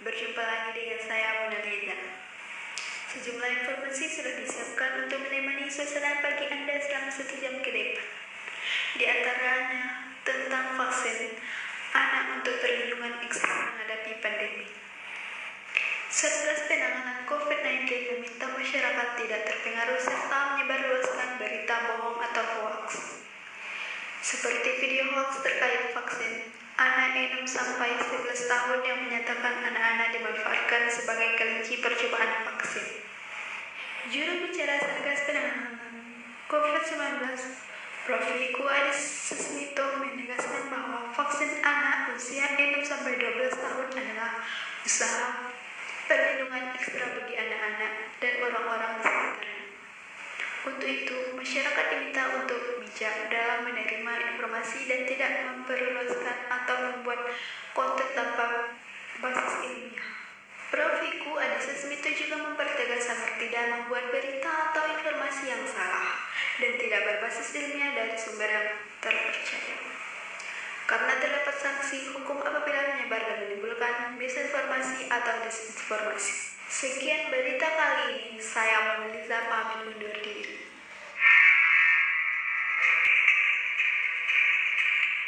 berjumpa lagi dengan saya Mona Lisa. Sejumlah informasi sudah disiapkan untuk menemani suasana pagi Anda selama satu jam ke depan. Di antaranya tentang vaksin anak untuk perlindungan ekstra menghadapi pandemi. Satgas Penanganan COVID-19 meminta masyarakat tidak terpengaruh serta menyebarluaskan berita bohong atau hoax. Seperti video hoax terkait vaksin, anak 6 sampai 11 tahun yang menyatakan anak-anak dimanfaatkan sebagai kelinci percobaan vaksin. Juru bicara Satgas Penanganan COVID-19, Prof. Wiku Adhis Susmito menegaskan bahwa vaksin anak usia 6 sampai 12 tahun adalah usaha perlindungan ekstra bagi anak-anak dan orang-orang. Untuk itu, masyarakat diminta untuk bijak dalam menerima informasi dan tidak memperluaskan atau membuat konten tanpa basis ilmiah. Prof. Wiku Adhisa Smito juga mempertegas agar tidak membuat berita atau informasi yang salah dan tidak berbasis ilmiah dari sumber yang terpercaya. Karena terdapat sanksi hukum apabila menyebar dan menimbulkan misinformasi atau disinformasi. Sekian berita saya Lisa pamit undur diri.